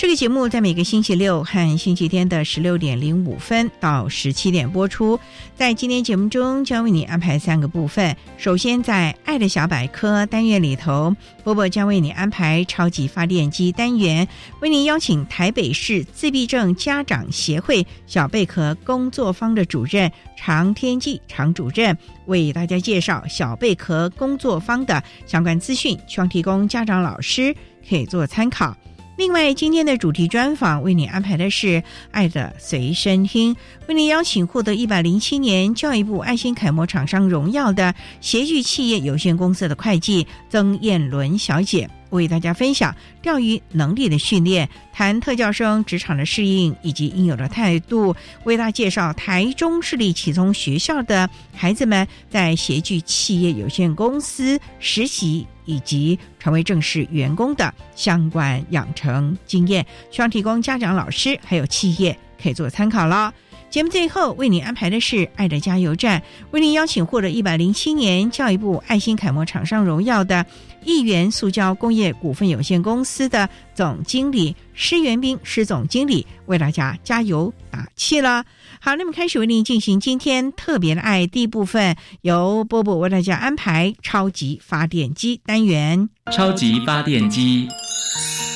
这个节目在每个星期六和星期天的十六点零五分到十七点播出。在今天节目中，将为你安排三个部分。首先，在“爱的小百科”单元里头，波波将为你安排“超级发电机”单元，为您邀请台北市自闭症家长协会小贝壳工作坊的主任常天记常主任，为大家介绍小贝壳工作坊的相关资讯，希望提供家长、老师可以做参考。另外，今天的主题专访为你安排的是《爱的随身听》，为你邀请获得一百零七年教育部爱心楷模厂商荣耀的协聚企业有限公司的会计曾燕伦小姐，为大家分享钓鱼能力的训练，谈特教生职场的适应以及应有的态度，为大家介绍台中市立启聪学校的孩子们在协聚企业有限公司实习。以及成为正式员工的相关养成经验，希望提供家长、老师还有企业可以做参考了。节目最后为您安排的是“爱的加油站”，为您邀请获得一百零七年教育部爱心楷模厂商荣耀的亿元塑胶工业股份有限公司的总经理施元斌施总经理为大家加油打气了。好，那么开始为您进行今天特别的爱第一部分，由波波为大家安排超级发电机单元。超级发电机，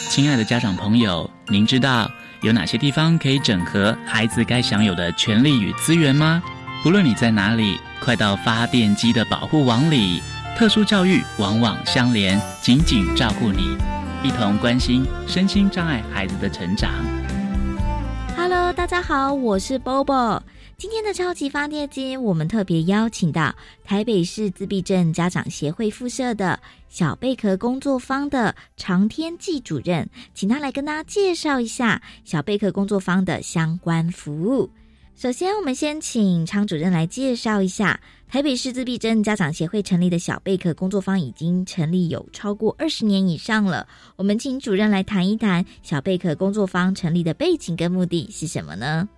亲爱的家长朋友，您知道有哪些地方可以整合孩子该享有的权利与资源吗？无论你在哪里，快到发电机的保护网里，特殊教育往往相连，紧紧照顾你，一同关心身心障碍孩子的成长。Hello，大家好，我是 Bobo。今天的超级发电机，我们特别邀请到台北市自闭症家长协会附设的小贝壳工作坊的常天记主任，请他来跟大家介绍一下小贝壳工作坊的相关服务。首先，我们先请常主任来介绍一下台北市自闭症家长协会成立的小贝壳工作坊，已经成立有超过二十年以上了。我们请主任来谈一谈小贝壳工作坊成立的背景跟目的是什么呢？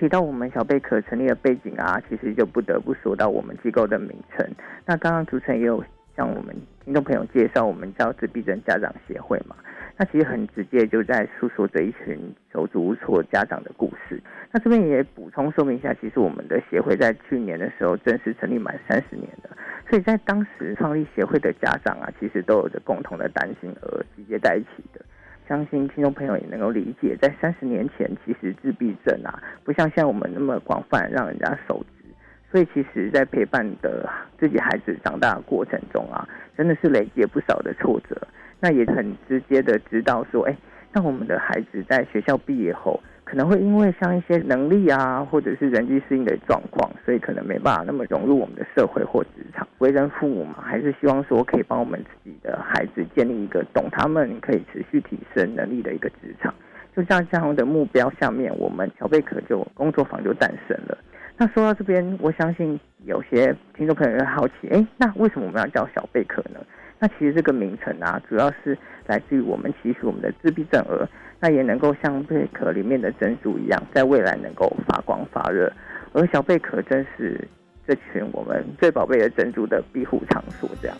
提到我们小贝壳成立的背景啊，其实就不得不说到我们机构的名称。那刚刚主持人也有向我们听众朋友介绍，我们叫自闭症家长协会嘛。那其实很直接，就在诉说这一群手足无措家长的故事。那这边也补充说明一下，其实我们的协会在去年的时候正式成立满三十年的，所以在当时创立协会的家长啊，其实都有着共同的担心而集结在一起的。相信听众朋友也能够理解，在三十年前，其实自闭症啊，不像现在我们那么广泛让人家熟知，所以其实在陪伴的自己孩子长大的过程中啊，真的是累积不少的挫折。那也很直接的知道说，哎，那我们的孩子在学校毕业后，可能会因为像一些能力啊，或者是人际适应的状况，所以可能没办法那么融入我们的社会或职场。为人父母嘛，还是希望说可以帮我们自己的孩子建立一个懂他们可以持续提升能力的一个职场。就像这样的目标下面，我们小贝壳就工作坊就诞生了。那说到这边，我相信有些听众朋友会好奇，哎，那为什么我们要叫小贝壳呢？那其实这个名称啊，主要是来自于我们期许我们的自闭症儿，那也能够像贝壳里面的珍珠一样，在未来能够发光发热。而小贝壳正是这群我们最宝贝的珍珠的庇护场所。这样。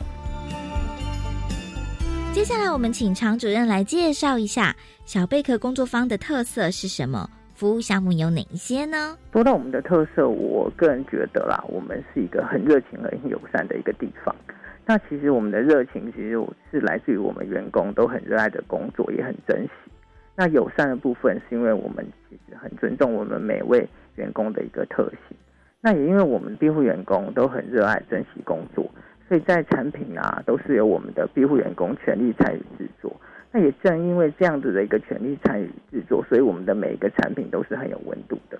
接下来，我们请常主任来介绍一下小贝壳工作坊的特色是什么，服务项目有哪一些呢？说到我们的特色，我个人觉得啦，我们是一个很热情、很友善的一个地方。那其实我们的热情，其实是来自于我们员工都很热爱的工作，也很珍惜。那友善的部分，是因为我们其实很尊重我们每位员工的一个特性。那也因为我们庇护员工都很热爱、珍惜工作。所以在产品啊，都是由我们的庇护员工全力参与制作。那也正因为这样子的一个全力参与制作，所以我们的每一个产品都是很有温度的。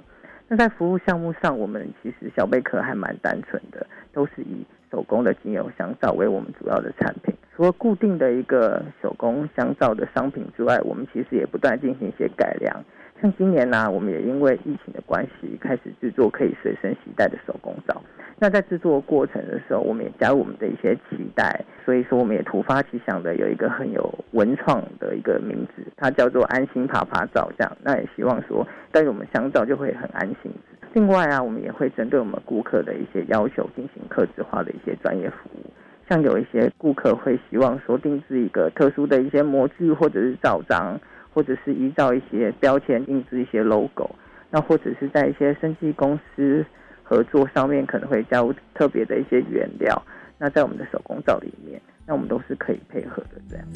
那在服务项目上，我们其实小贝壳还蛮单纯的，都是以手工的精油香皂为我们主要的产品。除了固定的一个手工香皂的商品之外，我们其实也不断进行一些改良。像今年呢，我们也因为疫情的关系，开始制作可以随身携带的手工皂。那在制作过程的时候，我们也加入我们的一些期待，所以说我们也突发奇想的有一个很有文创的一个名字，它叫做“安心爬爬皂”这样。那也希望说，带我们香皂就会很安心。另外啊，我们也会针对我们顾客的一些要求进行客制化的一些专业服务。像有一些顾客会希望说定制一个特殊的一些模具或者是皂章，或者是依照一些标签定制一些 logo，那或者是在一些生技公司。合作上面可能会加入特别的一些原料，那在我们的手工皂里面，那我们都是可以配合的。这样，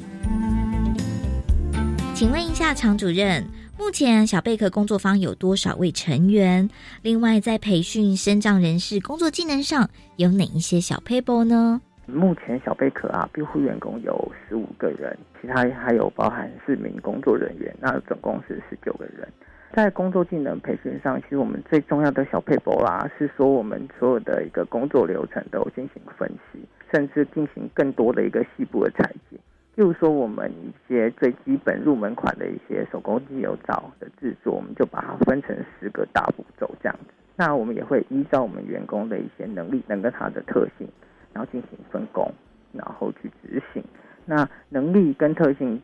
请问一下常主任，目前小贝壳工作坊有多少位成员？另外，在培训身障人士工作技能上有哪一些小 paper 呢？目前小贝壳啊，庇护员工有十五个人，其他还有包含四名工作人员，那总共是十九个人。在工作技能培训上，其实我们最重要的小配博啦，是说我们所有的一个工作流程都进行分析，甚至进行更多的一个细部的裁剪。例如说，我们一些最基本入门款的一些手工精油皂的制作，我们就把它分成十个大步骤这样子。那我们也会依照我们员工的一些能力，能跟它的特性，然后进行分工，然后去执行。那能力跟特性。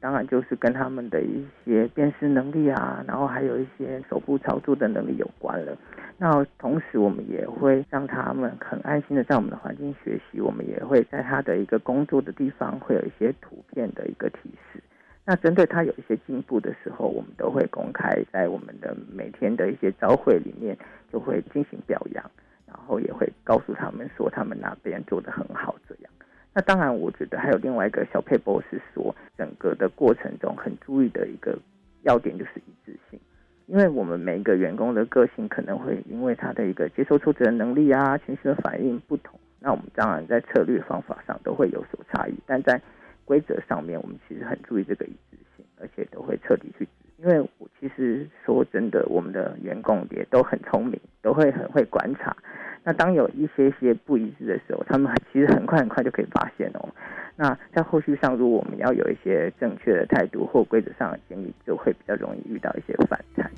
当然就是跟他们的一些辨识能力啊，然后还有一些手部操作的能力有关了。那同时我们也会让他们很安心的在我们的环境学习。我们也会在他的一个工作的地方会有一些图片的一个提示。那针对他有一些进步的时候，我们都会公开在我们的每天的一些招会里面，就会进行表扬，然后也会告诉他们说他们哪边做的很好这样。那当然，我觉得还有另外一个小配博是说，整个的过程中很注意的一个要点就是一致性，因为我们每一个员工的个性可能会因为他的一个接受挫折的能力啊、情绪的反应不同，那我们当然在策略方法上都会有所差异，但在规则上面，我们其实很注意这个一致性，而且都会彻底去。因为其实说真的，我们的员工也都很聪明，都会很会观察。那当有一些些不一致的时候，他们其实很快很快就可以发现哦。那在后续上，如果我们要有一些正确的态度或规则上的建议，就会比较容易遇到一些反弹。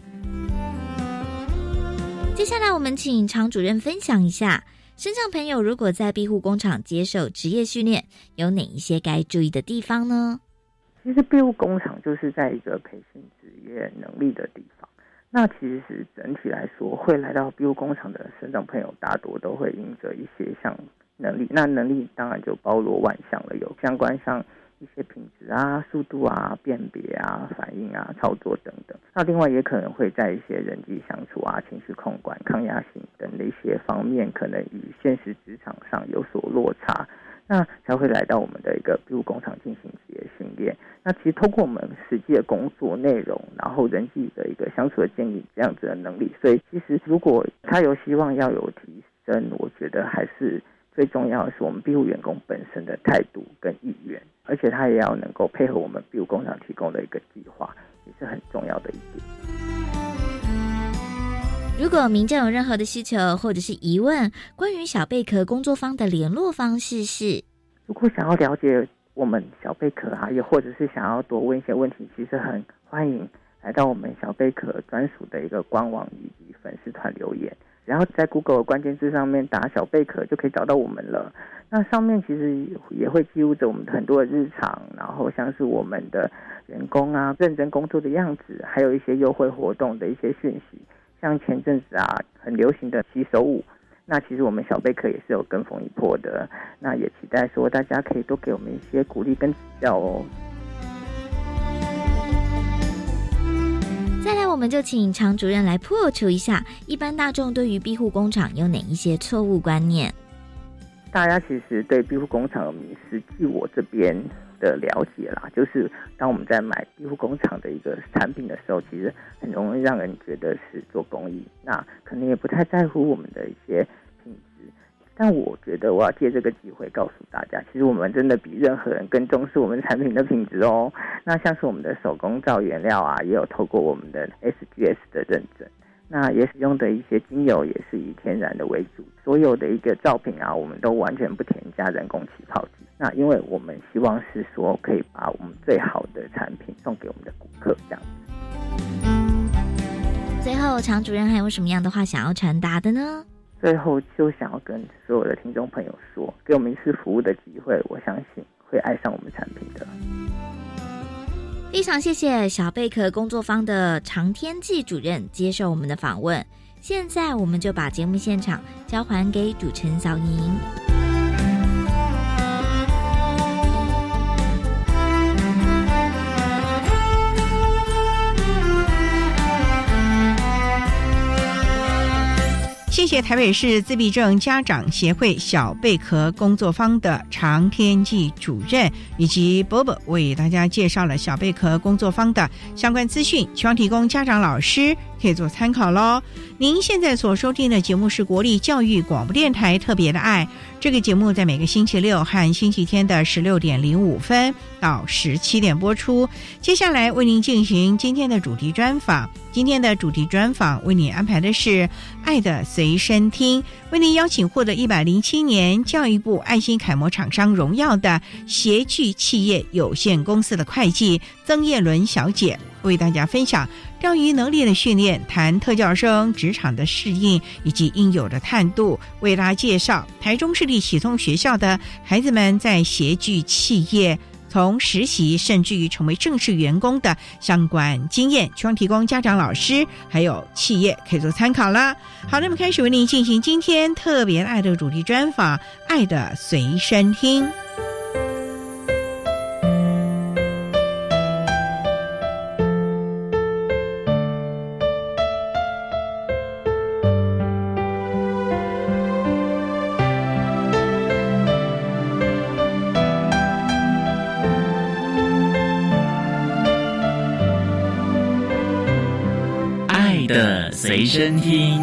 接下来，我们请常主任分享一下，身上朋友如果在庇护工厂接受职业训练，有哪一些该注意的地方呢？其实庇护工厂就是在一个培训职业能力的地方。那其实整体来说，会来到庇护工厂的生长朋友，大多都会因着一些像能力。那能力当然就包罗万象了，有相关像一些品质啊、速度啊、辨别啊、反应啊、操作等等。那另外也可能会在一些人际相处啊、情绪控管、抗压性等的一些方面，可能与现实职场上有所落差。那才会来到我们的一个庇护工厂进行职业训练。那其实通过我们实际的工作内容，然后人际的一个相处的建立这样子的能力，所以其实如果他有希望要有提升，我觉得还是最重要的是我们庇护员工本身的态度跟意愿，而且他也要能够配合我们庇护工厂提供的一个计划，也是很重要的一点。如果民众有任何的需求或者是疑问，关于小贝壳工作坊的联络方式是：如果想要了解我们小贝壳啊，也或者是想要多问一些问题，其实很欢迎来到我们小贝壳专属的一个官网以及粉丝团留言，然后在 Google 关键字上面打“小贝壳”就可以找到我们了。那上面其实也会记录着我们很多的日常，然后像是我们的员工啊认真工作的样子，还有一些优惠活动的一些讯息。像前阵子啊，很流行的洗手舞，那其实我们小贝壳也是有跟风一波的，那也期待说大家可以多给我们一些鼓励跟指教哦。再来，我们就请常主任来破除一下一般大众对于庇护工厂有哪一些错误观念。大家其实对庇护工厂的迷思，据我这边的了解啦，就是当我们在买庇护工厂的一个产品的时候，其实很容易让人觉得是做公益，那可能也不太在乎我们的一些品质。但我觉得我要借这个机会告诉大家，其实我们真的比任何人更重视我们产品的品质哦。那像是我们的手工皂原料啊，也有透过我们的 SGS 的认证。那也使用的一些精油也是以天然的为主，所有的一个造品啊，我们都完全不添加人工起泡剂。那因为我们希望是说，可以把我们最好的产品送给我们的顾客，这样子。最后，常主任还有什么样的话想要传达的呢？最后就想要跟所有的听众朋友说，给我们一次服务的机会，我相信会爱上我们产品的。非常谢谢小贝壳工作坊的常天际主任接受我们的访问。现在我们就把节目现场交还给主持人小莹。谢谢台北市自闭症家长协会小贝壳工作坊的常天记主任以及伯伯为大家介绍了小贝壳工作坊的相关资讯，希望提供家长老师可以做参考喽。您现在所收听的节目是国立教育广播电台特别的爱。这个节目在每个星期六和星期天的十六点零五分到十七点播出。接下来为您进行今天的主题专访。今天的主题专访为您安排的是《爱的随身听》，为您邀请获得一百零七年教育部爱心楷模厂商荣耀的协聚企业有限公司的会计曾叶伦小姐，为大家分享。钓鱼能力的训练，谈特教生职场的适应以及应有的态度，为大家介绍台中市立启聪学校的孩子们在协聚企业从实习甚至于成为正式员工的相关经验，希望提供家长、老师还有企业可以做参考了。好，那么开始为您进行今天特别爱的主题专访，《爱的随身听》。随身听。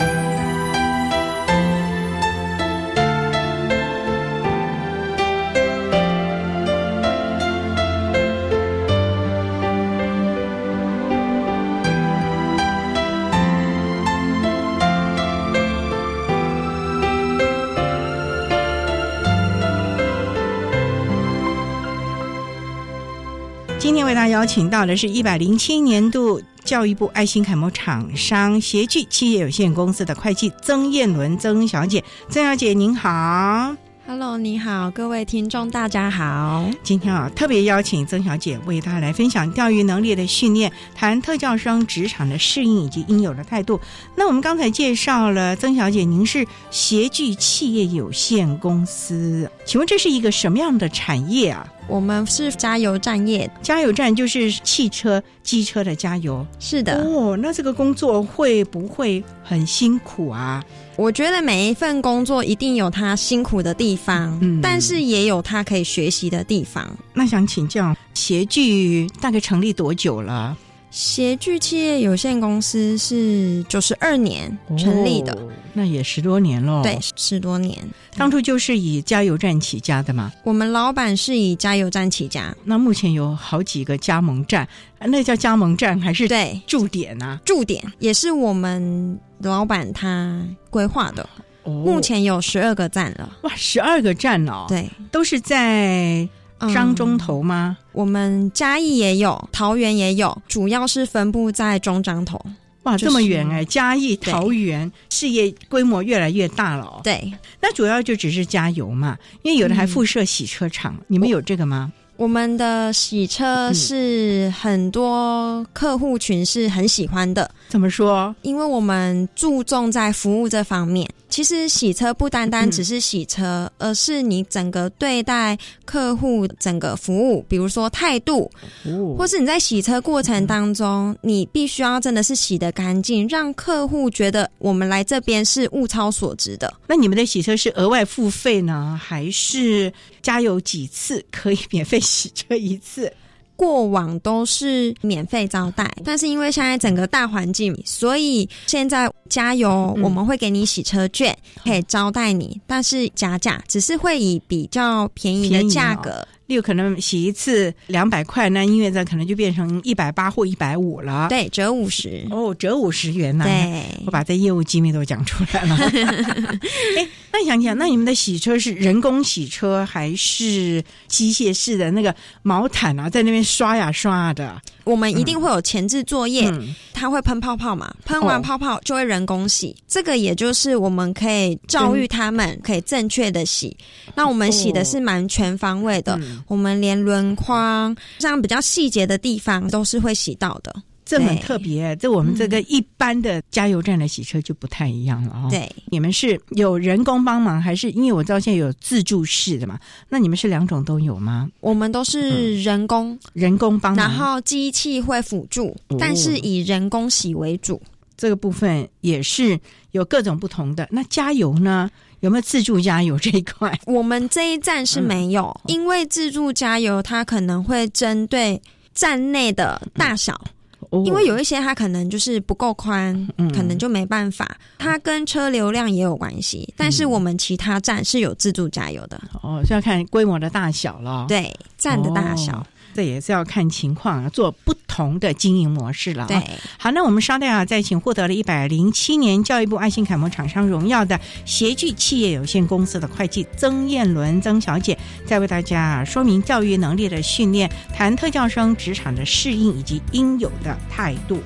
今天为大家邀请到的是一百零七年度。教育部爱心楷模厂商协聚企业有限公司的会计曾燕伦曾小姐，曾小姐您好，Hello，你好，各位听众大家好。今天啊，特别邀请曾小姐为大家来分享钓鱼能力的训练，谈特教生职场的适应以及应有的态度。那我们刚才介绍了曾小姐，您是协聚企业有限公司，请问这是一个什么样的产业啊？我们是加油站业，加油站就是汽车、机车的加油。是的。哦，那这个工作会不会很辛苦啊？我觉得每一份工作一定有它辛苦的地方，嗯，但是也有它可以学习的地方。那想请教，协聚大概成立多久了？协聚企业有限公司是九十二年成立的，那也十多年喽。对，十多年。当初就是以加油站起家的嘛。我们老板是以加油站起家。那目前有好几个加盟站，那叫加盟站还是对驻点啊？驻点也是我们老板他规划的。目前有十二个站了。哇，十二个站哦。对，都是在。张中头吗？我们嘉义也有，桃园也有，主要是分布在中张头。哇，这么远哎！嘉义、桃园事业规模越来越大了哦。对，那主要就只是加油嘛，因为有的还附设洗车场，你们有这个吗？我们的洗车是很多客户群是很喜欢的。怎么说？因为我们注重在服务这方面。其实洗车不单单只是洗车，而是你整个对待客户整个服务，比如说态度，或是你在洗车过程当中，你必须要真的是洗得干净，让客户觉得我们来这边是物超所值的。那你们的洗车是额外付费呢，还是加油几次可以免费洗车一次？过往都是免费招待，但是因为现在整个大环境，所以现在加油我们会给你洗车券，可以招待你，但是加价，只是会以比较便宜的价格。例如可能洗一次两百块，那音乐站可能就变成一百八或一百五了。对，折五十哦，折五十元呢。对，我把这业务机密都讲出来了。哎，那想想，那你们的洗车是人工洗车还是机械式的那个毛毯啊，在那边刷呀刷的？我们一定会有前置作业，它会喷泡泡嘛，喷完泡泡就会人工洗。这个也就是我们可以教育他们，可以正确的洗。那我们洗的是蛮全方位的。我们连轮框像比较细节的地方都是会洗到的，这很特别。这我们这个一般的加油站的洗车就不太一样了哦。对，你们是有人工帮忙，还是因为我知道现在有自助式的嘛？那你们是两种都有吗？我们都是人工，人工帮忙，然后机器会辅助，但是以人工洗为主。这个部分也是有各种不同的。那加油呢？有没有自助加油这一块？我们这一站是没有，因为自助加油它可能会针对站内的大小，因为有一些它可能就是不够宽，可能就没办法。它跟车流量也有关系，但是我们其他站是有自助加油的。哦，是要看规模的大小了。对，站的大小。这也是要看情况，做不同的经营模式了。对，好，那我们稍待啊，再请获得了一百零七年教育部爱心楷模厂商荣耀的协聚企业有限公司的会计曾燕伦曾小姐，再为大家说明教育能力的训练，谈特教生职场的适应以及应有的态度。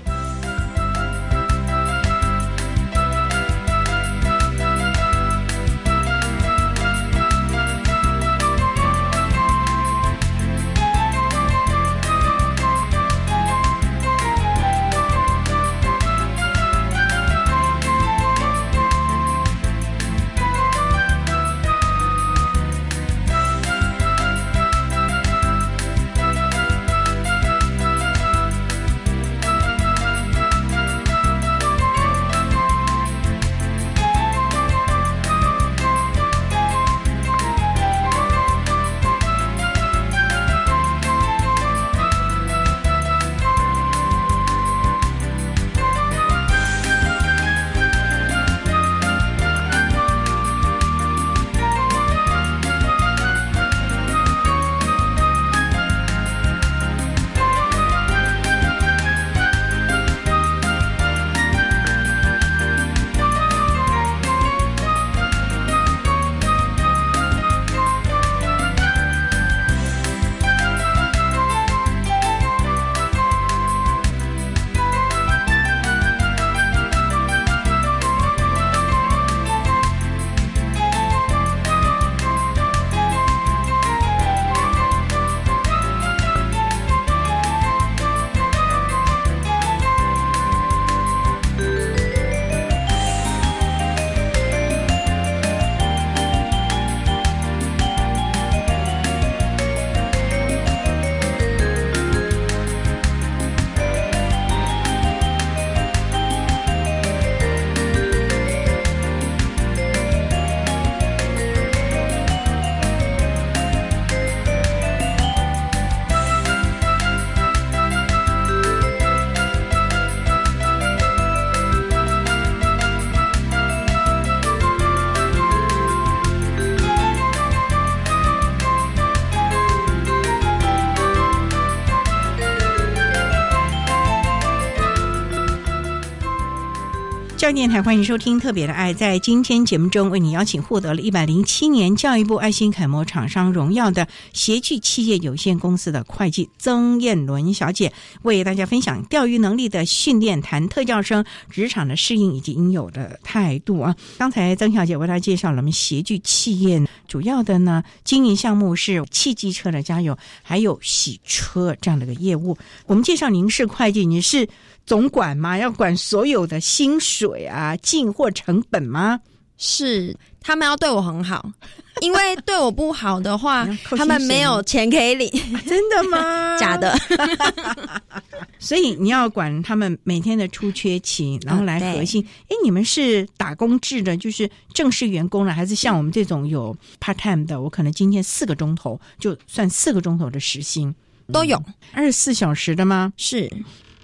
电台欢迎收听《特别的爱》。在今天节目中，为你邀请获得了一百零七年教育部爱心楷模厂商荣耀的协聚企业有限公司的会计曾燕伦小姐，为大家分享钓鱼能力的训练，谈特教生职场的适应以及应有的态度啊。刚才曾小姐为大家介绍了我们协聚企业主要的呢经营项目是汽机车的加油，还有洗车这样的一个业务。我们介绍您是会计，你是。总管吗？要管所有的薪水啊、进货成本吗？是他们要对我很好，因为对我不好的话他们没有钱可以领。真的吗？假的，所以你要管他们每天的出缺勤，然后来核心。哎、你们是打工制的，就是正式员工了，还是像我们这种有 part time 的？我可能今天四个钟头就算四个钟头的时薪，都有二十四小时的吗？是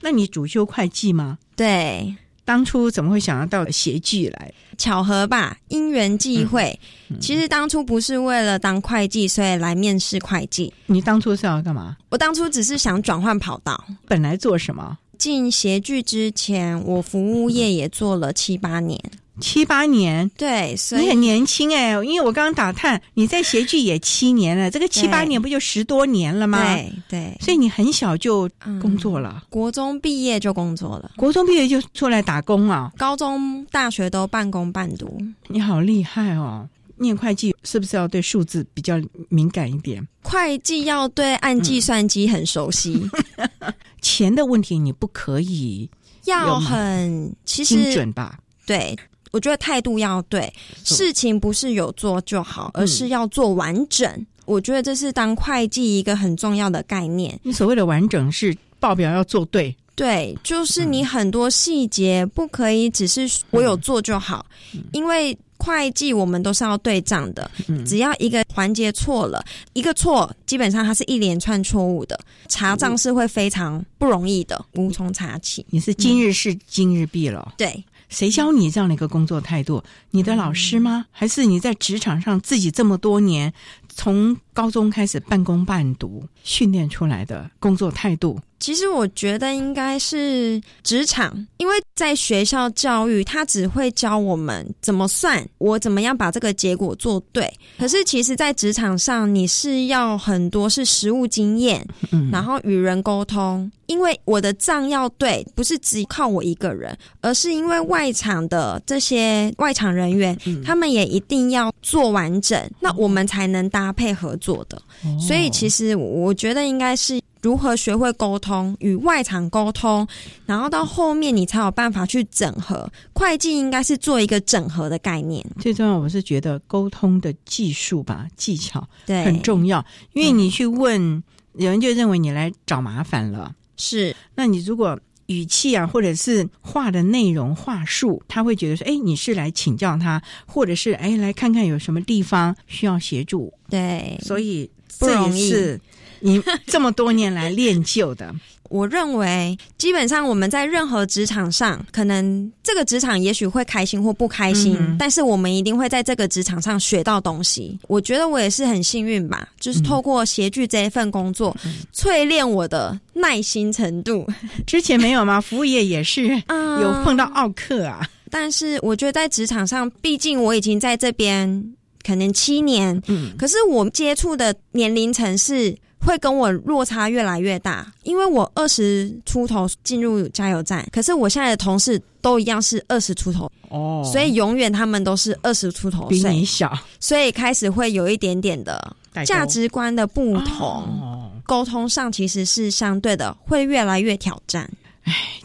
那你主修会计吗？对。当初怎么会想要到协聚来？巧合吧，因缘际会。其实当初不是为了当会计，所以来面试会计。你当初是要干嘛？我当初只是想转换跑道。本来做什么？进协剧之前，我服务业也做了七八年。七八年，对，所以你很年轻哎、因为我刚刚打探，你在协剧也七年了，这个七八年不就十多年了吗？对对，所以你很小就嗯工作了，国中毕业就工作了，国中毕业就出来打工啊！高中、大学都半工半读。你好厉害哦！念会计是不是要对数字比较敏感一点？会计要对按计算机很熟悉，钱的问题你不可以要很其精实准吧？对。我觉得态度要对，事情不是有做就好，而是要做完整。我觉得这是当会计一个很重要的概念。你所谓的完整是报表要做对，对，就是你很多细节不可以只是我有做就好，因为会计我们都是要对账的，嗯。只要一个环节错了，一个错，基本上它是一连串错误的，查账是会非常不容易的，无从查起。你是今日事今日毕了。对，谁教你这样的一个工作态度？你的老师吗？还是你在职场上自己这么多年，从高中开始半工半读训练出来的工作态度？其实我觉得应该是职场，因为在学校教育，他只会教我们怎么算，我怎么样把这个结果做对。可是其实，在职场上，你是要很多是实务经验，嗯，然后与人沟通。因为我的账要对，不是只靠我一个人，而是因为外场的这些外场人员，嗯他们也一定要做完整，那我们才能搭配合作的。哦所以其实我觉得应该是如何学会沟通，与外场沟通，然后到后面你才有办法去整合。会计应该是做一个整合的概念，最重要，我是觉得沟通的技术吧，技巧对，很重要。因为你去问，有人就认为你来找麻烦了。是那你如果语气啊，或者是话的内容、话术，他会觉得说：“哎，你是来请教他，或者是哎来看看有什么地方需要协助。”对，所以这不容易也是你这么多年来练就的。我认为，基本上我们在任何职场上，可能这个职场也许会开心或不开心，嗯但是我们一定会在这个职场上学到东西。我觉得我也是很幸运吧，就是透过协剧这一份工作，淬炼我的耐心程度。之前没有吗？服务业也是啊有碰到奥克啊。但是我觉得在职场上，毕竟我已经在这边可能七年，嗯，可是我接触的年龄层是会跟我落差越来越大，因为我二十出头进入加油站，可是我现在的同事都一样是二十出头，哦。所以永远他们都是二十出头比你，小，所以开始会有一点点的价值观的不同，哦。沟通上其实是相对的，会越来越挑战。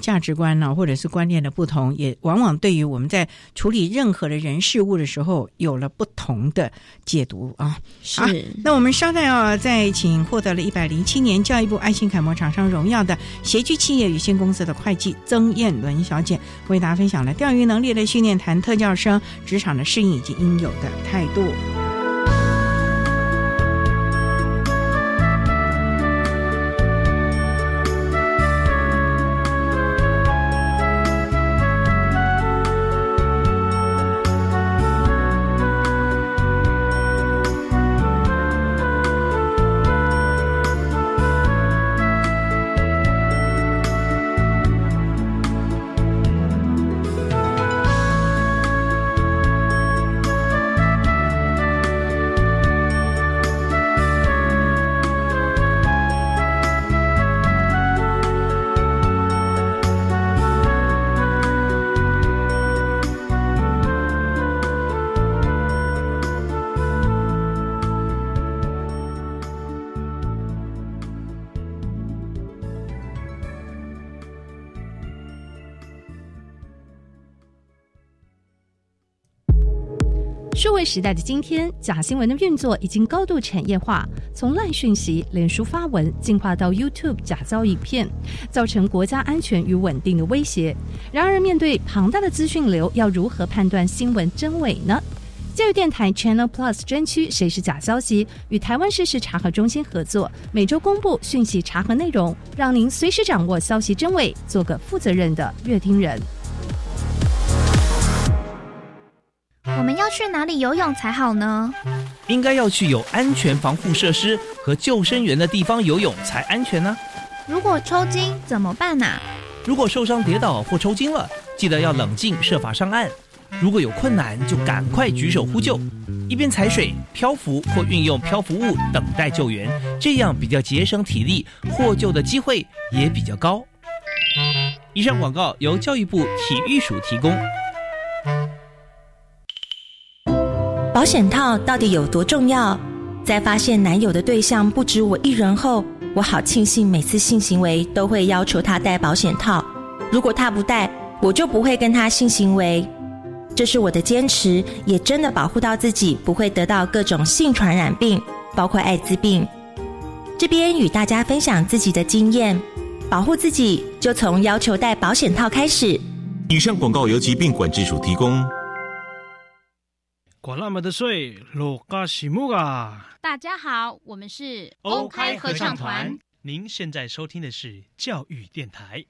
价值观呢，或者是观念的不同，也往往对于我们在处理任何的人事物的时候，有了不同的解读啊。是，好那我们稍待啊，再请获得了一百零七年教育部爱心楷模厂商荣耀的协居企业有限公司的会计曾燕伦小姐，为大家分享了钓鱼能力的训练谈特教生职场的适应以及应有的态度。时代的今天，假新闻的运作已经高度产业化，从烂讯息、脸书发文，进化到 YouTube 假造影片，造成国家安全与稳定的威胁。然而，面对庞大的资讯流，要如何判断新闻真伪呢？教育电台 Channel Plus 专区“谁是假消息”与台湾事实查核中心合作，每周公布讯息查核内容，让您随时掌握消息真伪，做个负责任的乐听人。我们要去哪里游泳才好呢？应该要去有安全防护设施和救生员的地方游泳才安全呢。如果抽筋怎么办呢？如果受伤跌倒或抽筋了，记得要冷静，设法上岸。如果有困难，就赶快举手呼救，一边踩水、漂浮或运用漂浮物等待救援，这样比较节省体力，获救的机会也比较高。以上广告由教育部体育署提供。保险套到底有多重要？在发现男友的对象不止我一人后，我好庆幸每次性行为都会要求他戴保险套。如果他不戴，我就不会跟他性行为。这是我的坚持，也真的保护到自己不会得到各种性传染病，包括艾滋病。这边与大家分享自己的经验，保护自己就从要求戴保险套开始。以上广告由疾病管制署提供。管那么的水，罗嘎西木啊！大家好，我们是欧开合唱团。您现在收听的是教育电台。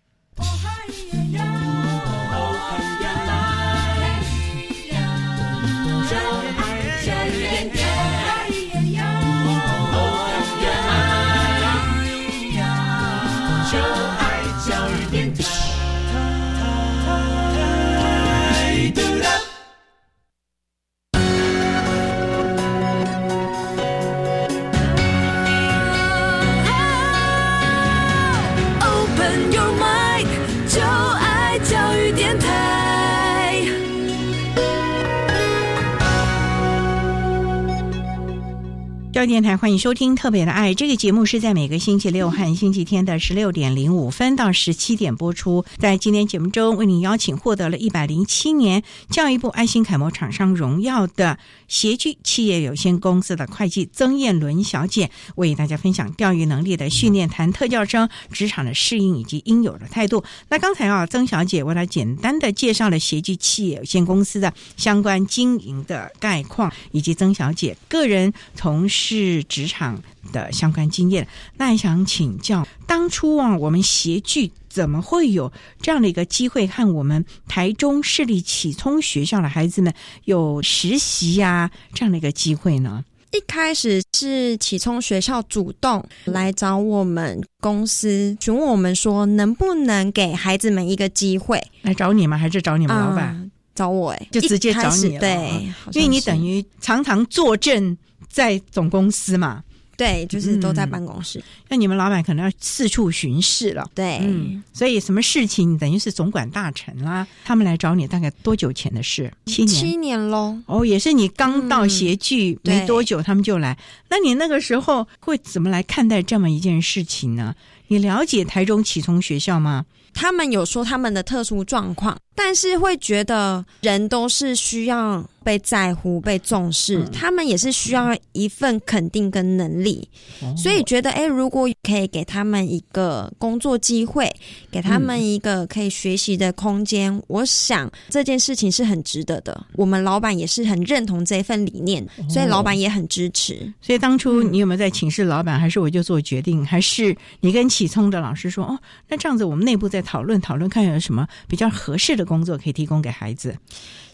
电台欢迎收听《特别的爱》这个节目，是在每个星期六和 星期天的十六点零五分到十七点播出。在今天节目中，为您邀请获得了一百零七年教育部爱心楷模厂商荣耀的协聚企业有限公司的会计曾燕伦小姐，为大家分享钓鱼能力的训练，谈特教生职场的适应以及应有的态度。那刚才啊，曾小姐为她简单的介绍了协聚企业有限公司的相关经营的概况，以及曾小姐个人从事。是职场的相关经验，那想请教，当初啊，我们协聚怎么会有这样的一个机会，和我们台中市立启聪学校的孩子们有实习呀这样的一个机会呢？一开始是启聪学校主动来找我们公司，询问我们说，能不能给孩子们一个机会？来找你吗？还是找你们老板？找我？哎，就直接找你了。对，因为你等于常常坐镇。在总公司嘛，对，就是都在办公室。那你们老板可能要四处巡视了，对，嗯，所以什么事情等于是总管大臣啦。他们来找你大概多久前的事？七年，七年喽。哦，也是你刚到协聚没多久，他们就来。那你那个时候会怎么来看待这么一件事情呢？你了解台中启聪学校吗？他们有说他们的特殊状况，但是会觉得人都是需要。被在乎、被重视，他们也是需要一份肯定跟能力，所以觉得，哎，如果可以给他们一个工作机会，给他们一个可以学习的空间，我想这件事情是很值得的。我们老板也是很认同这份理念，所以老板也很支持。所以当初你有没有在请示老板，还是我就做决定，还是你跟启聪的老师说，哦，那这样子我们内部再讨论讨论，看有什么比较合适的工作可以提供给孩子。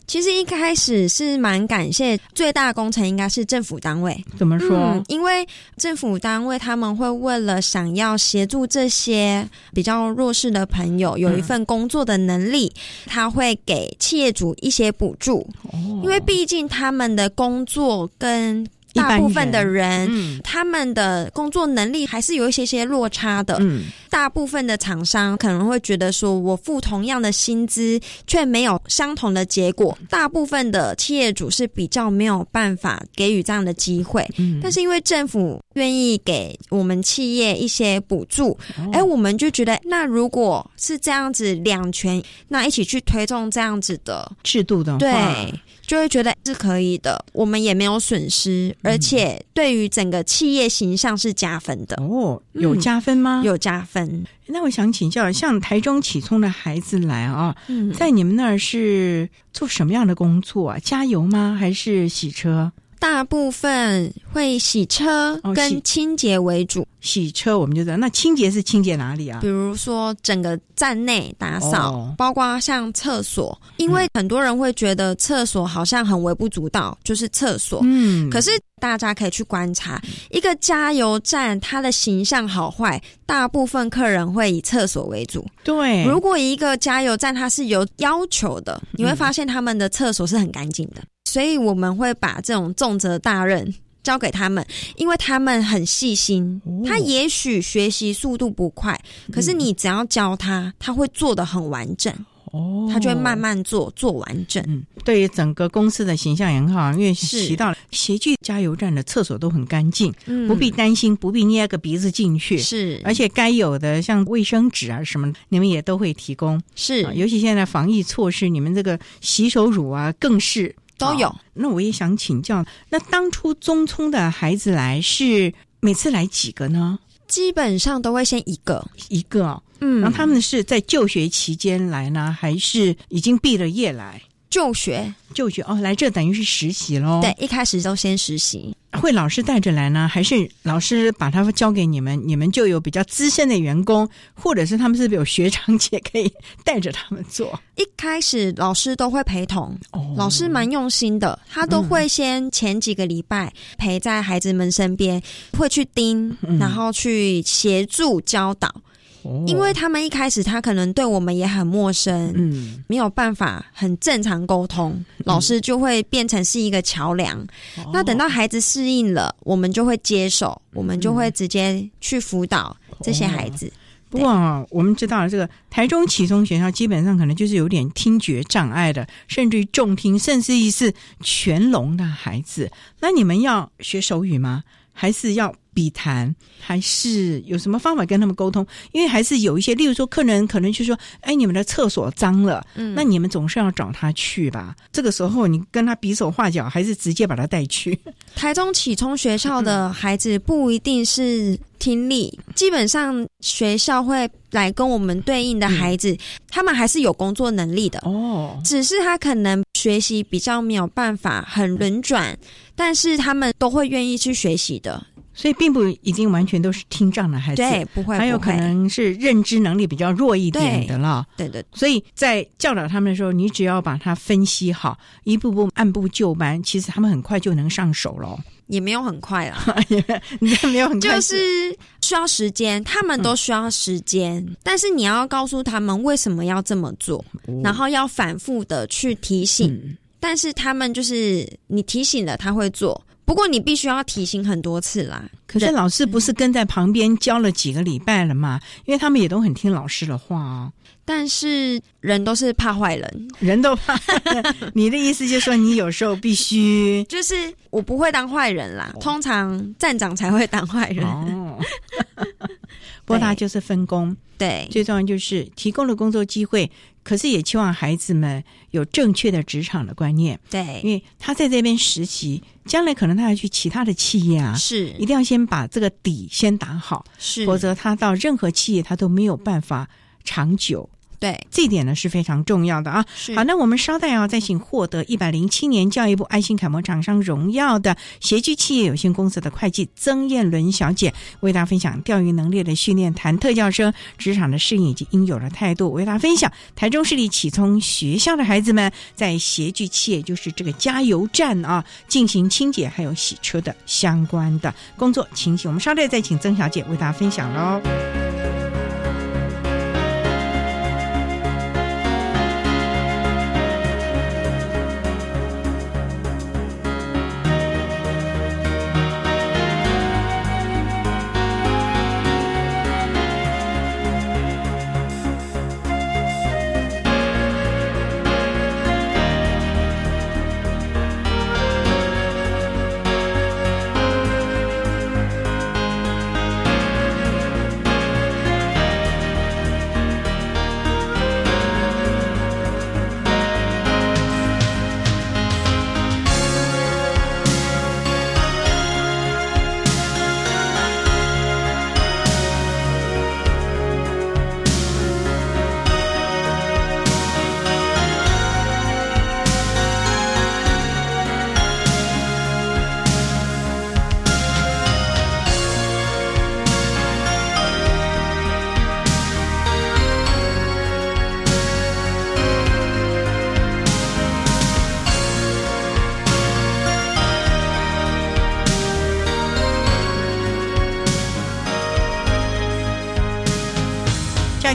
其实一开始是蛮感谢，最大工程应该是政府单位。怎么说？因为政府单位他们会为了想要协助这些比较弱势的朋友有一份工作的能力，他会给企业主一些补助。因为毕竟他们的工作跟大部分的人，他们的工作能力还是有一些些落差的。大部分的厂商可能会觉得说，我付同样的薪资，却没有相同的结果。大部分的企业主是比较没有办法给予这样的机会。嗯，但是因为政府愿意给我们企业一些补助，哎，我们就觉得，那如果是这样子两全，那一起去推动这样子的制度的话，对。就会觉得是可以的，我们也没有损失，而且对于整个企业形象是加分的哦。有加分吗？有加分。那我想请教，像台中启聪的孩子来啊，在你们那儿是做什么样的工作啊？加油吗？还是洗车？大部分会洗车跟清洁为主。洗车我们就知道，那清洁是清洁哪里啊？比如说整个站内打扫，包括像厕所，因为很多人会觉得厕所好像很微不足道，就是厕所。嗯，可是大家可以去观察一个加油站，它的形象好坏，大部分客人会以厕所为主。对，如果一个加油站它是有要求的，你会发现他们的厕所是很干净的。所以我们会把这种重责大任交给他们，因为他们很细心。他也许学习速度不快，可是你只要教他，他会做的很完整。哦，他就会慢慢做，做完整。嗯，对于整个公司的形象也很好，因为提到协聚加油站的厕所都很干净，嗯不必担心，不必捏个鼻子进去。是，而且该有的像卫生纸啊什么，你们也都会提供。是，尤其现在防疫措施，你们这个洗手乳啊，更是。都有，那我也想请教，那当初中聪的孩子来是每次来几个呢？基本上都会先一个一个，嗯，然后他们是在就学期间来呢，还是已经毕了业来？就学就学哦，来这等于是实习喽。对，一开始都先实习。会老师带着来呢，还是老师把他交给你们？你们就有比较资深的员工，或者是他们是有学长姐可以带着他们做。一开始老师都会陪同，哦老师蛮用心的，他都会先前几个礼拜陪在孩子们身边，会去盯，然后去协助教导。因为他们一开始他可能对我们也很陌生，嗯，没有办法很正常沟通，老师就会变成是一个桥梁。那等到孩子适应了，我们就会接手，我们就会直接去辅导这些孩子。不过我们知道，这个台中启聪学校基本上可能就是有点听觉障碍的，甚至于重听，甚至于是全聋的孩子。那你们要学手语吗？还是要？笔谈还是有什么方法跟他们沟通？因为还是有一些，例如说客人可能就说：“哎，你们的厕所脏了。”嗯，那你们总是要找他去吧？这个时候你跟他比手画脚，还是直接把他带去？台中启聪学校的孩子不一定是听力，基本上学校会来跟我们对应的孩子，他们还是有工作能力的哦。只是他可能学习比较没有办法很轮转，但是他们都会愿意去学习的。所以并不已经完全都是听障的孩子，对，不会，还有可能是认知能力比较弱一点的了。对对，所以在教导他们的时候，你只要把它分析好，一步步按部就班，其实他们很快就能上手了。也没有很快啊，也没有很快，就是需要时间，他们都需要时间。但是你要告诉他们为什么要这么做，然后要反复的去提醒。但是他们就是你提醒了，他会做。不过你必须要提醒很多次啦。可是老师不是跟在旁边教了几个礼拜了吗？因为他们也都很听老师的话哦。但是人都是怕坏人，人都怕。你的意思就是说，你有时候必须 就是我不会当坏人啦。通常站长才会当坏人。哦。不过他就是分工，对，最重要就是提供了工作机会。可是也期望孩子们有正确的职场的观念，对，因为他在这边实习，将来可能他要去其他的企业啊，是。一定要先把这个底先打好，是，否则他到任何企业他都没有办法长久。对，这点呢是非常重要的啊。好，那我们稍待啊，再请获得一百零七年教育部爱心楷模厂商荣耀的协聚企业有限公司的会计曾燕伦小姐，为大家分享钓鱼能力的训练，谈特教生职场的适应以及应有的态度，为大家分享台中市立启聪学校的孩子们在协聚企业，就是这个加油站啊，进行清洁还有洗车的相关的工作情形。我们稍待再请曾小姐为大家分享喽。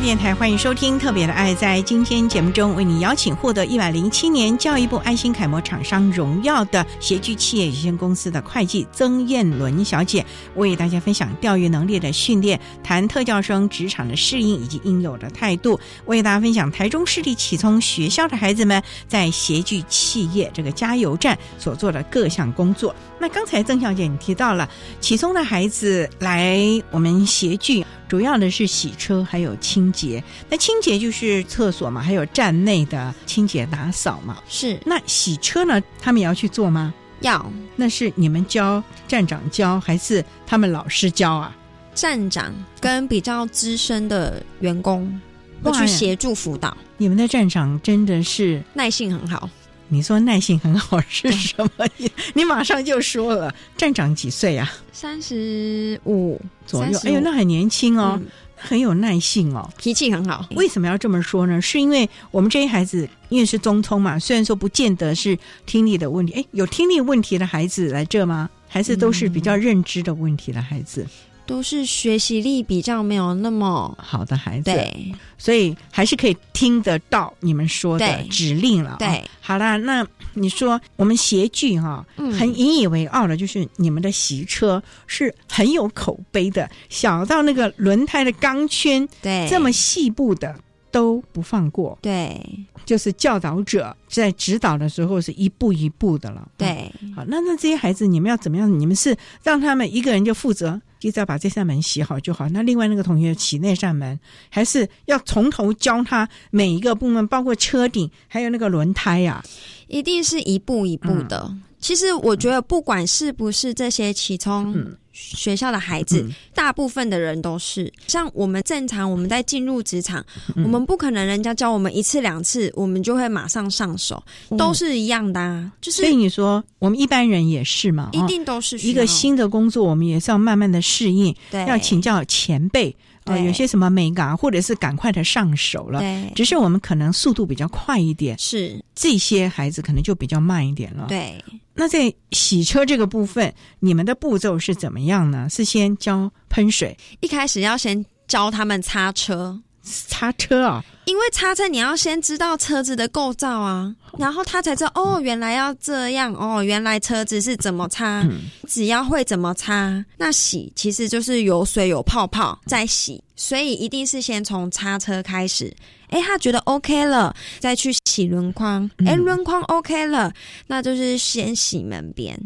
电台，欢迎收听《特别的爱》。在今天节目中，为你邀请获得一百零七年教育部爱心楷模厂商荣耀的协聚企业有限公司的会计曾燕伦小姐，为大家分享钓鱼能力的训练，谈特教生职场的适应以及应有的态度，为大家分享台中市立启聪学校的孩子们在协聚企业这个加油站所做的各项工作。那刚才曾小姐你提到了启聪的孩子来我们协聚。主要的是洗车，还有清洁。那清洁就是厕所嘛，还有站内的清洁打扫嘛。是。那洗车呢？他们也要去做吗？要。那是你们教站长教，还是他们老师教啊？站长跟比较资深的员工会去协助辅导。你们的站长真的是耐性很好。你说耐性很好是什么？你马上就说了，站长几岁啊？三十五左右。哎呦，那很年轻哦，很有耐性哦，脾气很好。为什么要这么说呢？是因为我们这些孩子因为是中聪嘛，虽然说不见得是听力的问题。哎，有听力问题的孩子来这吗？还是都是比较认知的问题的孩子？都是学习力比较没有那么好的孩子，对，所以还是可以听得到你们说的指令了。对，好啦，那你说我们协聚哈，很引以为傲的，就是你们的洗车是很有口碑的，小到那个轮胎的钢圈，对，这么细部的都不放过。对，就是教导者在指导的时候是一步一步的了。对，好，那那这些孩子你们要怎么样？你们是让他们一个人就负责？就只要把这扇门洗好就好。那另外那个同学洗那扇门，还是要从头教他每一个部分，包括车顶，还有那个轮胎呀，一定是一步一步的。其实我觉得，不管是不是这些启聪学校的孩子，大部分的人都是像我们正常，我们在进入职场，我们不可能人家教我们一次两次，我们就会马上上手，都是一样的。啊。就是所以你说我们一般人也是嘛，一定都是一个新的工作，我们也是要慢慢的适应，对，要请教前辈。呃，有些什么美感，或者是赶快的上手了，对，只是我们可能速度比较快一点，是这些孩子可能就比较慢一点了。对，那在洗车这个部分，你们的步骤是怎么样呢？是先教喷水，一开始要先教他们擦车。擦车啊，因为擦车你要先知道车子的构造啊，然后他才知道哦，原来要这样哦，原来车子是怎么擦。只要会怎么擦，那洗其实就是有水有泡泡再洗，所以一定是先从擦车开始。哎，他觉得 OK 了，再去洗轮框。哎，轮框 OK 了，那就是先洗门边。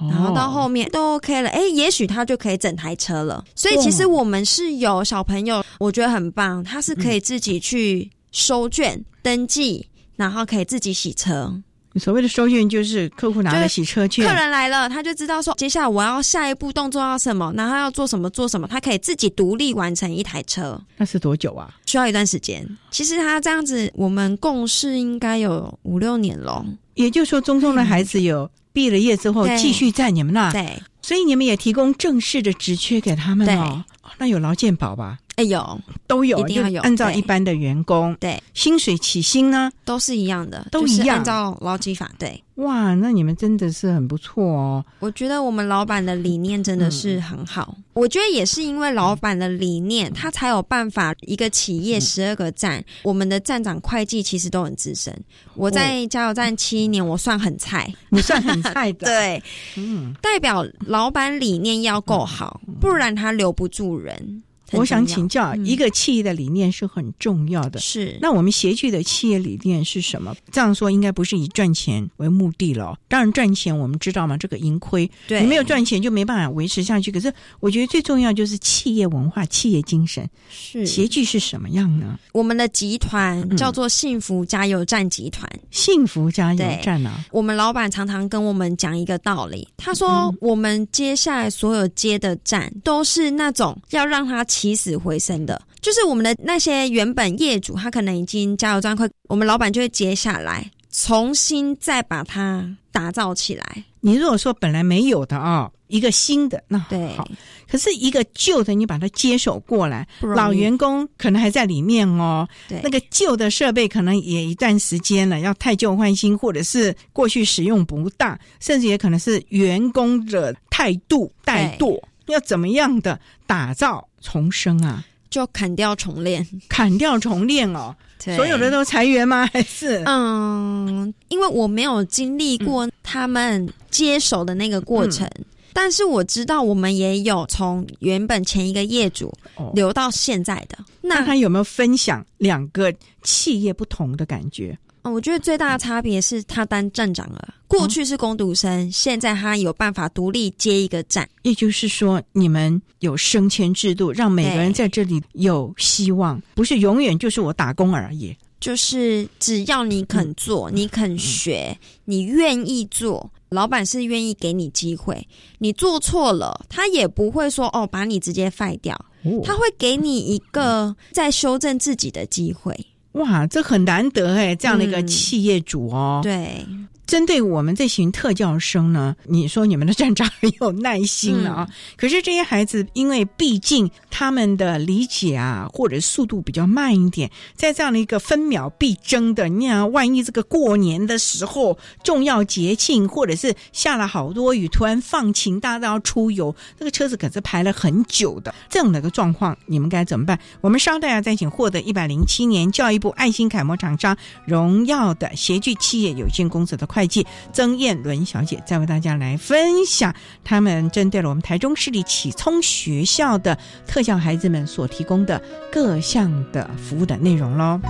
然后到后面都 OK 了，哎，也许他就可以整台车了。所以其实我们是有小朋友，我觉得很棒，他是可以自己去收卷登记，然后可以自己洗车。所谓的收卷就是客户拿了洗车券，客人来了，他就知道说接下来我要下一步动作要什么，然后要做什么做什么，他可以自己独立完成一台车。那是多久啊？需要一段时间。其实他这样子，我们共事应该有五六年了。也就是说，中中的孩子有。毕了业之后，继续在你们那，对，所以你们也提供正式的职缺给他们哦。那有劳健保吧？哎，有，都有，一定要有。按照一般的员工，对，薪水起薪呢，都是一样的，都一样，按照劳基法，对。哇，那你们真的是很不错哦！我觉得我们老板的理念真的是很好。我觉得也是因为老板的理念，他才有办法一个企业十二个站，我们的站长、会计其实都很资深。我在加油站七年，我算很菜，你算很菜的。对，嗯，代表老板理念要够好，不然他留不住人。我想请教，一个企业的理念是很重要的。是，那我们协聚的企业理念是什么？这样说应该不是以赚钱为目的了。当然赚钱，我们知道嘛，这个盈亏，对，你没有赚钱就没办法维持下去。可是我觉得最重要就是企业文化、企业精神。是，协聚是什么样呢？我们的集团叫做幸福加油站集团。幸福加油站啊！我们老板常常跟我们讲一个道理，他说我们接下来所有接的站都是那种要让他。起死回生的，就是我们的那些原本业主，他可能已经加油站快，我们老板就会接下来，重新再把它打造起来。你如果说本来没有的啊，一个新的那好，可是一个旧的，你把它接手过来，老员工可能还在里面哦。对，那个旧的设备可能也一段时间了，要太旧换新，或者是过去使用不当，甚至也可能是员工的态度怠惰。要怎么样的打造重生啊？就砍掉重练，砍掉重练哦。所有的都裁员吗？还是嗯，因为我没有经历过他们接手的那个过程，但是我知道我们也有从原本前一个业主留到现在的。那他有没有分享两个企业不同的感觉？我觉得最大的差别是他当站长了，过去是工读生，现在他有办法独立接一个站。也就是说，你们有升迁制度，让每个人在这里有希望，不是永远就是我打工而已。就是只要你肯做，你肯学，你愿意做，老板是愿意给你机会。你做错了，他也不会说哦把你直接废掉，他会给你一个再修正自己的机会。哇，这很难得哎，这样的一个企业主哦。对。针对我们这群特教生呢，你说你们的站长很有耐心了啊。可是这些孩子，因为毕竟他们的理解啊，或者速度比较慢一点，在这样的一个分秒必争的，你想，万一这个过年的时候重要节庆，或者是下了好多雨，突然放晴，大家都要出游，这个车子可是排了很久的。这样的一个状况，你们该怎么办？我们稍待下再请获得一百零七年教育部爱心楷模厂商荣耀的协具企业有限公司的会计曾燕伦小姐，再为大家来分享他们针对了我们台中市立启聪学校的特教孩子们所提供的各项的服务的内容喽。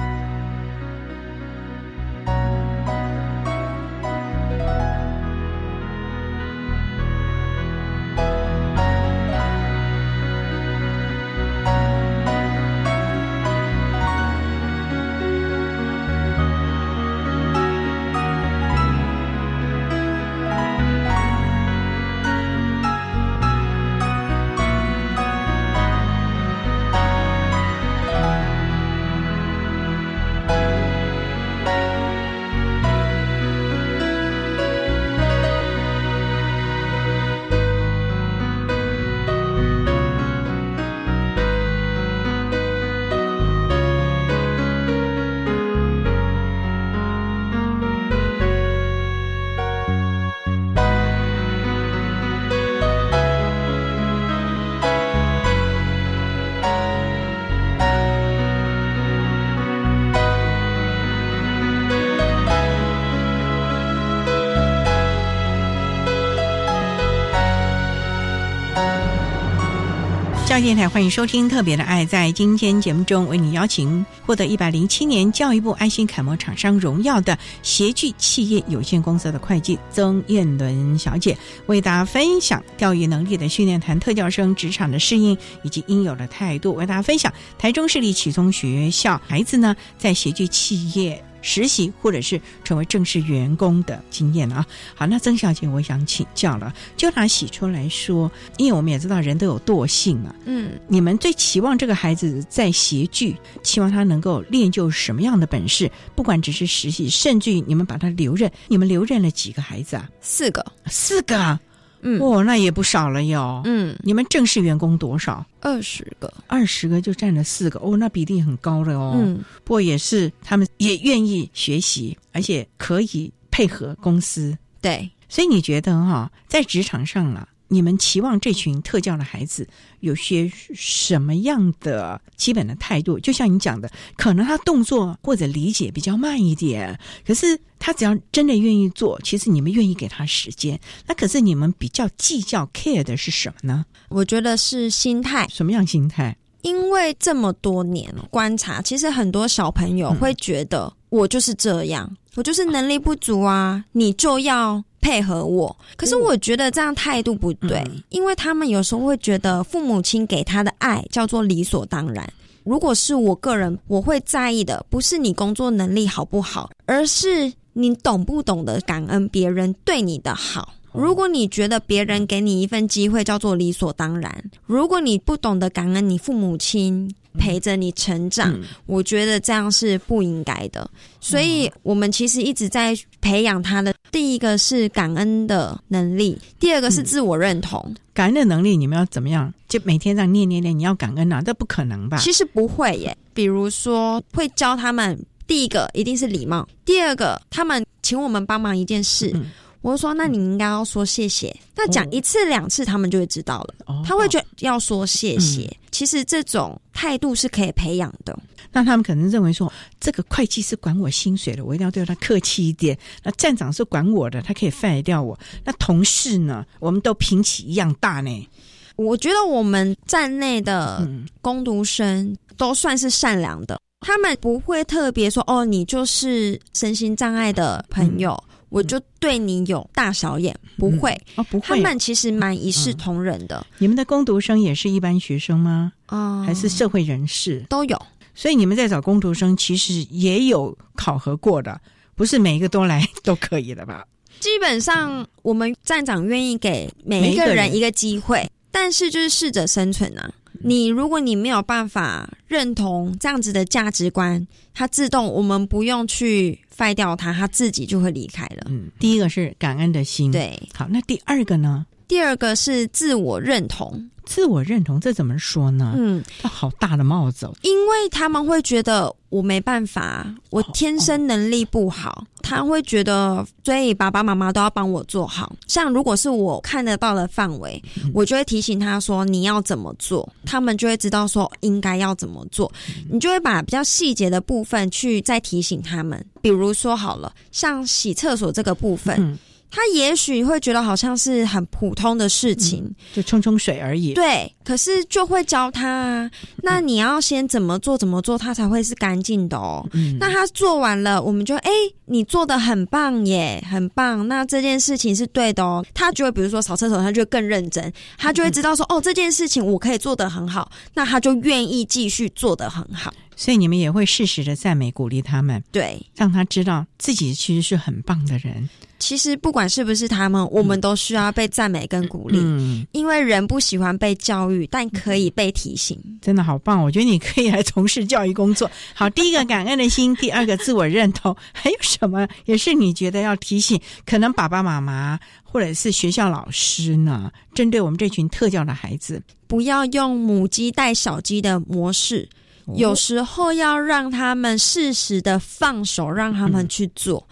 电台欢迎收听《特别的爱》。在今天节目中，为你邀请获得一百零七年教育部爱心楷模厂商荣耀的协聚企业有限公司的会计曾燕伦小姐，为大家分享教育能力的训练，谈特教生职场的适应以及应有的态度。为大家分享台中市立启聪学校孩子呢，在协聚企业。实习或者是成为正式员工的经验啊，好，那曾小姐，我想请教了，就拿喜出来说，因为我们也知道人都有惰性啊，嗯，你们最期望这个孩子在协聚，期望他能够练就什么样的本事？不管只是实习，甚至于你们把他留任，你们留任了几个孩子啊？四个，四个。嗯，哇，那也不少了哟。嗯，你们正式员工多少？二十个，二十个就占了四个。哦，那比例很高了哦。嗯，不过也是他们也愿意学习，而且可以配合公司。对，所以你觉得哈，在职场上啊？你们期望这群特教的孩子有些什么样的基本的态度？就像你讲的，可能他动作或者理解比较慢一点，可是他只要真的愿意做，其实你们愿意给他时间。那可是你们比较计较 care 的是什么呢？我觉得是心态。什么样心态？因为这么多年观察，其实很多小朋友会觉得我就是这样，我就是能力不足啊，你就要。配合我，可是我觉得这样态度不对，因为他们有时候会觉得父母亲给他的爱叫做理所当然。如果是我个人，我会在意的不是你工作能力好不好，而是你懂不懂得感恩别人对你的好。如果你觉得别人给你一份机会叫做理所当然，如果你不懂得感恩你父母亲。陪着你成长，我觉得这样是不应该的。所以，我们其实一直在培养他的。第一个是感恩的能力，第二个是自我认同。感恩的能力，你们要怎么样？就每天这样念念念，你要感恩啊？这不可能吧？其实不会耶。比如说，会教他们，第一个一定是礼貌，第二个他们请我们帮忙一件事。我就说：“那你应该要说谢谢。那讲一次两次，他们就会知道了。他会觉得要说谢谢。其实这种态度是可以培养的。那他们可能认为说，这个会计是管我薪水的，我一定要对他客气一点。那站长是管我的，他可以 fire 掉我。那同事呢，我们都平起一样大呢。我觉得我们站内的工读生都算是善良的，他们不会特别说哦，你就是身心障碍的朋友，我就对你有大小眼，不会哦，不会。他们其实蛮一视同仁的。你们的工读生也是一般学生吗？啊，还是社会人士都有。所以你们在找工读生，其实也有考核过的，不是每一个都来都可以的吧？基本上，我们站长愿意给每一个人一个机会。但是就是适者生存啊！你如果你没有办法认同这样子的价值观，它自动我们不用去废掉它，它自己就会离开了。嗯，第一个是感恩的心，对。好，那第二个呢？第二个是自我认同。自我认同，这怎么说呢？嗯，好大的帽子哦，因为他们会觉得我没办法，我天生能力不好，他会觉得，所以爸爸妈妈都要帮我做好。像如果是我看得到的范围，我就会提醒他说你要怎么做，他们就会知道说应该要怎么做。你就会把比较细节的部分去再提醒他们，比如说好了，像洗厕所这个部分。他也许会觉得好像是很普通的事情，就冲冲水而已。对，可是就会教他，那你要先怎么做，怎么做，他才会是干净的哦。那他做完了，我们就哎，你做的很棒耶，很棒。那这件事情是对的哦。他就会比如说扫厕所，他就会更认真，他就会知道说哦，这件事情我可以做得很好，那他就愿意继续做得很好。所以你们也会适时的赞美鼓励他们，对，让他知道自己其实是很棒的人。其实不管是不是他们，我们都需要被赞美跟鼓励。嗯，因为人不喜欢被教育，但可以被提醒。真的好棒！我觉得你可以来从事教育工作。好，第一个感恩的心，第二个自我认同，还有什么也是你觉得要提醒？可能爸爸妈妈或者是学校老师呢，针对我们这群特教的孩子，不要用母鸡带小鸡的模式。有时候要让他们适时的放手，让他们去做，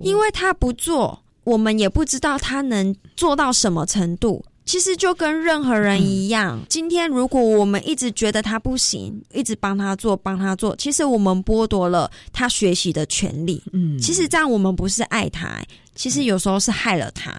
因为他不做，我们也不知道他能做到什么程度。其实就跟任何人一样，今天如果我们一直觉得他不行，一直帮他做，帮他做，其实我们剥夺了他学习的权利。嗯，其实这样我们不是爱他，其实有时候是害了他。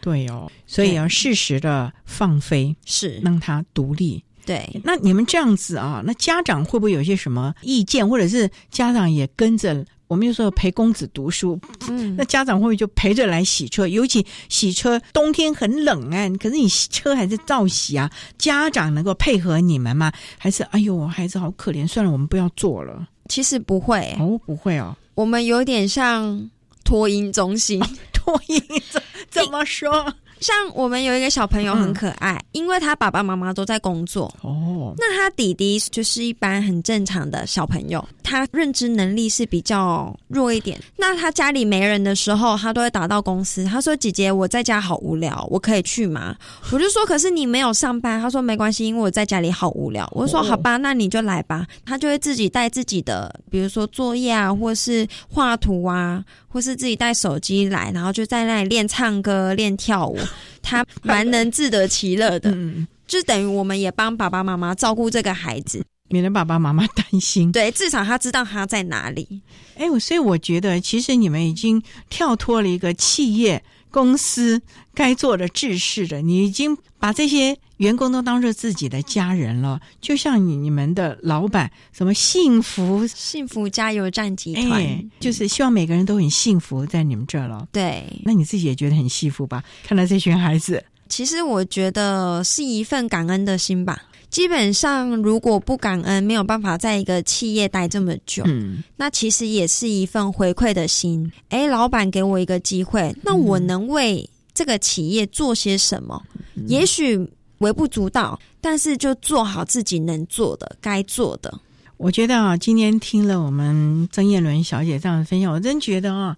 对哦，所以要适时的放飞，是让他独立。对，那你们这样子啊，那家长会不会有些什么意见，或者是家长也跟着？我们就说陪公子读书，嗯，那家长会不会就陪着来洗车？尤其洗车冬天很冷哎，可是你车还是照洗啊。家长能够配合你们吗？还是哎呦，孩子好可怜，算了，我们不要做了。其实不会哦，不会哦，我们有点像托婴中心，托婴怎怎么说？像我们有一个小朋友很可爱，因为他爸爸妈妈都在工作哦。那他弟弟就是一般很正常的小朋友，他认知能力是比较弱一点。那他家里没人的时候，他都会打到公司。他说：“姐姐，我在家好无聊，我可以去吗？”我就说：“可是你没有上班。”他说：“没关系，因为我在家里好无聊。”我说：“好吧，那你就来吧。”他就会自己带自己的，比如说作业啊，或是画图啊。或是自己带手机来，然后就在那里练唱歌、练跳舞，他蛮能自得其乐的。嗯，就等于我们也帮爸爸妈妈照顾这个孩子，免得爸爸妈妈担心。对，至少他知道他在哪里。哎，我所以我觉得，其实你们已经跳脱了一个企业。公司该做的、制式的，你已经把这些员工都当做自己的家人了。就像你你们的老板，什么幸福幸福加油站集团，就是希望每个人都很幸福在你们这儿了。对，那你自己也觉得很幸福吧？看到这群孩子，其实我觉得是一份感恩的心吧。基本上，如果不感恩，没有办法在一个企业待这么久。嗯，那其实也是一份回馈的心。哎，老板给我一个机会，那我能为这个企业做些什么？也许微不足道，但是就做好自己能做的、该做的。我觉得啊，今天听了我们曾燕伦小姐这样的分享，我真觉得啊，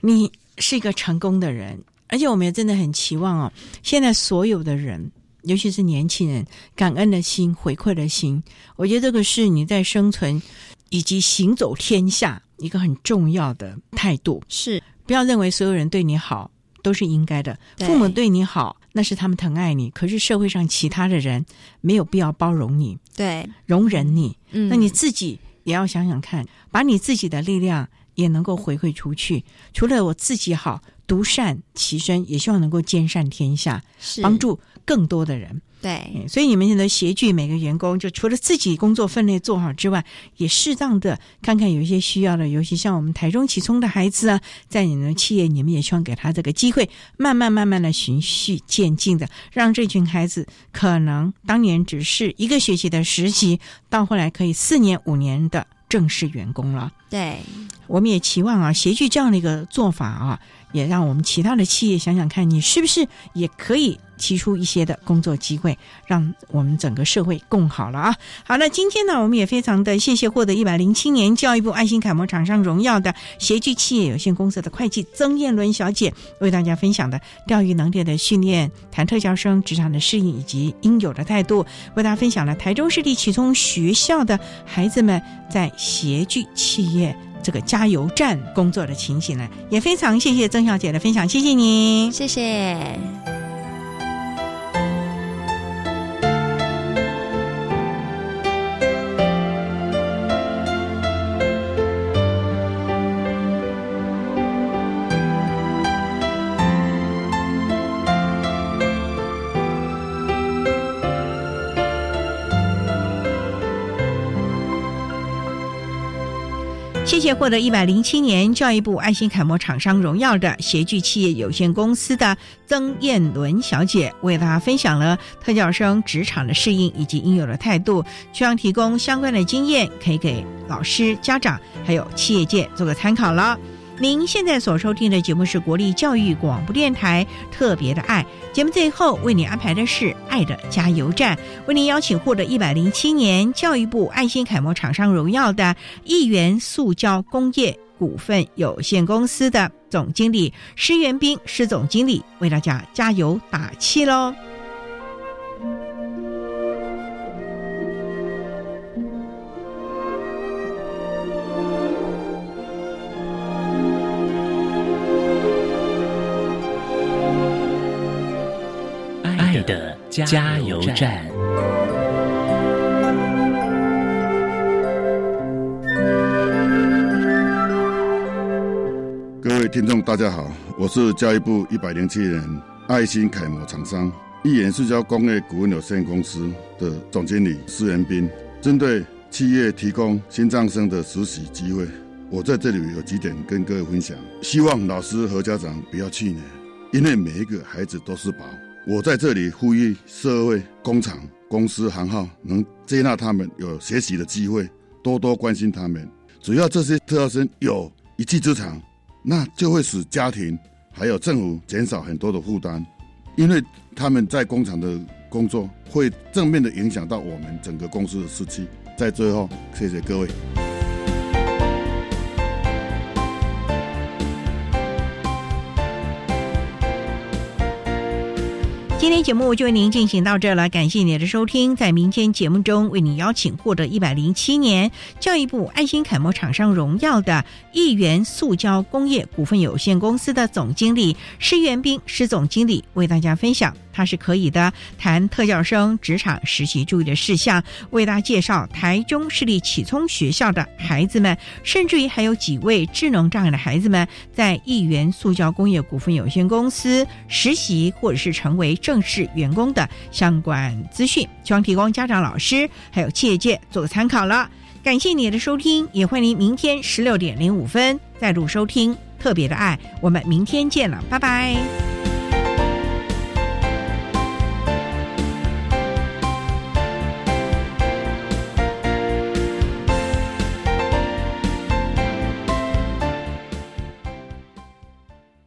你是一个成功的人，而且我们也真的很期望啊，现在所有的人。尤其是年轻人，感恩的心、回馈的心，我觉得这个是你在生存以及行走天下一个很重要的态度。是，不要认为所有人对你好都是应该的，父母对你好，那是他们疼爱你，可是社会上其他的人没有必要包容你，对，容忍你。嗯。那你自己也要想想看，把你自己的力量也能够回馈出去。除了我自己好，独善其身，也希望能够兼善天下，是。帮助更多的人。对，嗯所以你们现在协聚每个员工，就除了自己工作分内做好之外，也适当的看看有一些需要的，尤其像我们台中启聪的孩子啊，在你们的企业，你们也希望给他这个机会，慢慢慢慢的循序渐进的，让这群孩子可能当年只是一个学期的实习，到后来可以四年五年的正式员工了。对，我们也期望啊，协聚这样的一个做法啊，也让我们其他的企业想想看，你是不是也可以提出一些的工作机会，让我们整个社会更好了啊。好，那今天呢，我们也非常的谢谢获得一百零七年教育部爱心楷模厂商荣耀的协聚企业有限公司的会计曾燕伦小姐，为大家分享的钓鱼能力的训练、谈特教生职场的适应以及应有的态度，为大家分享了台中市立启聪学校的孩子们在协聚企业。这个加油站工作的情形呢，也非常谢谢曾小姐的分享，谢谢您，谢谢。获得一百零七年教育部爱心楷模厂商荣耀的协聚企业有限公司的曾燕伦小姐，为大家分享了特教生职场的适应以及应有的态度，希望提供相关的经验，可以给老师、家长还有企业界做个参考了。您现在所收听的节目是国立教育广播电台特别的爱节目，最后为你安排的是爱的加油站，为您邀请获得一百零七年教育部爱心楷模厂商荣耀的亿元塑胶工业股份有限公司的总经理施元斌施总经理为大家加油打气喽。加油站。各位听众，大家好，我是教育部一百零七年爱心楷模厂商一元塑胶工业股份有限公司的总经理施元斌。针对企业提供新障生的实习机会，我在这里有几点跟各位分享。希望老师和家长不要气馁，因为每一个孩子都是宝。我在这里呼吁社会、工厂、公司、行号能接纳他们有学习的机会，多多关心他们。只要这些特招生有一技之长，那就会使家庭还有政府减少很多的负担，因为他们在工厂的工作会正面的影响到我们整个公司的士气。在最后，谢谢各位。今天节目就为您进行到这了，感谢您的收听。在明天节目中，为您邀请获得一百零七年教育部爱心楷模厂商荣耀的亿元塑胶工业股份有限公司的总经理施元斌施总经理，为大家分享他是可以的谈特教生职场实习注意的事项，为大家介绍台中市立启聪学校的孩子们，甚至于还有几位智能障碍的孩子们，在亿元塑胶工业股份有限公司实习或者是成为正是员工的相关资讯，希望提供家长、老师还有企业界做个参考了。感谢你的收听，也欢迎您明天十六点零五分再度收听特别的爱，我们明天见了，拜拜。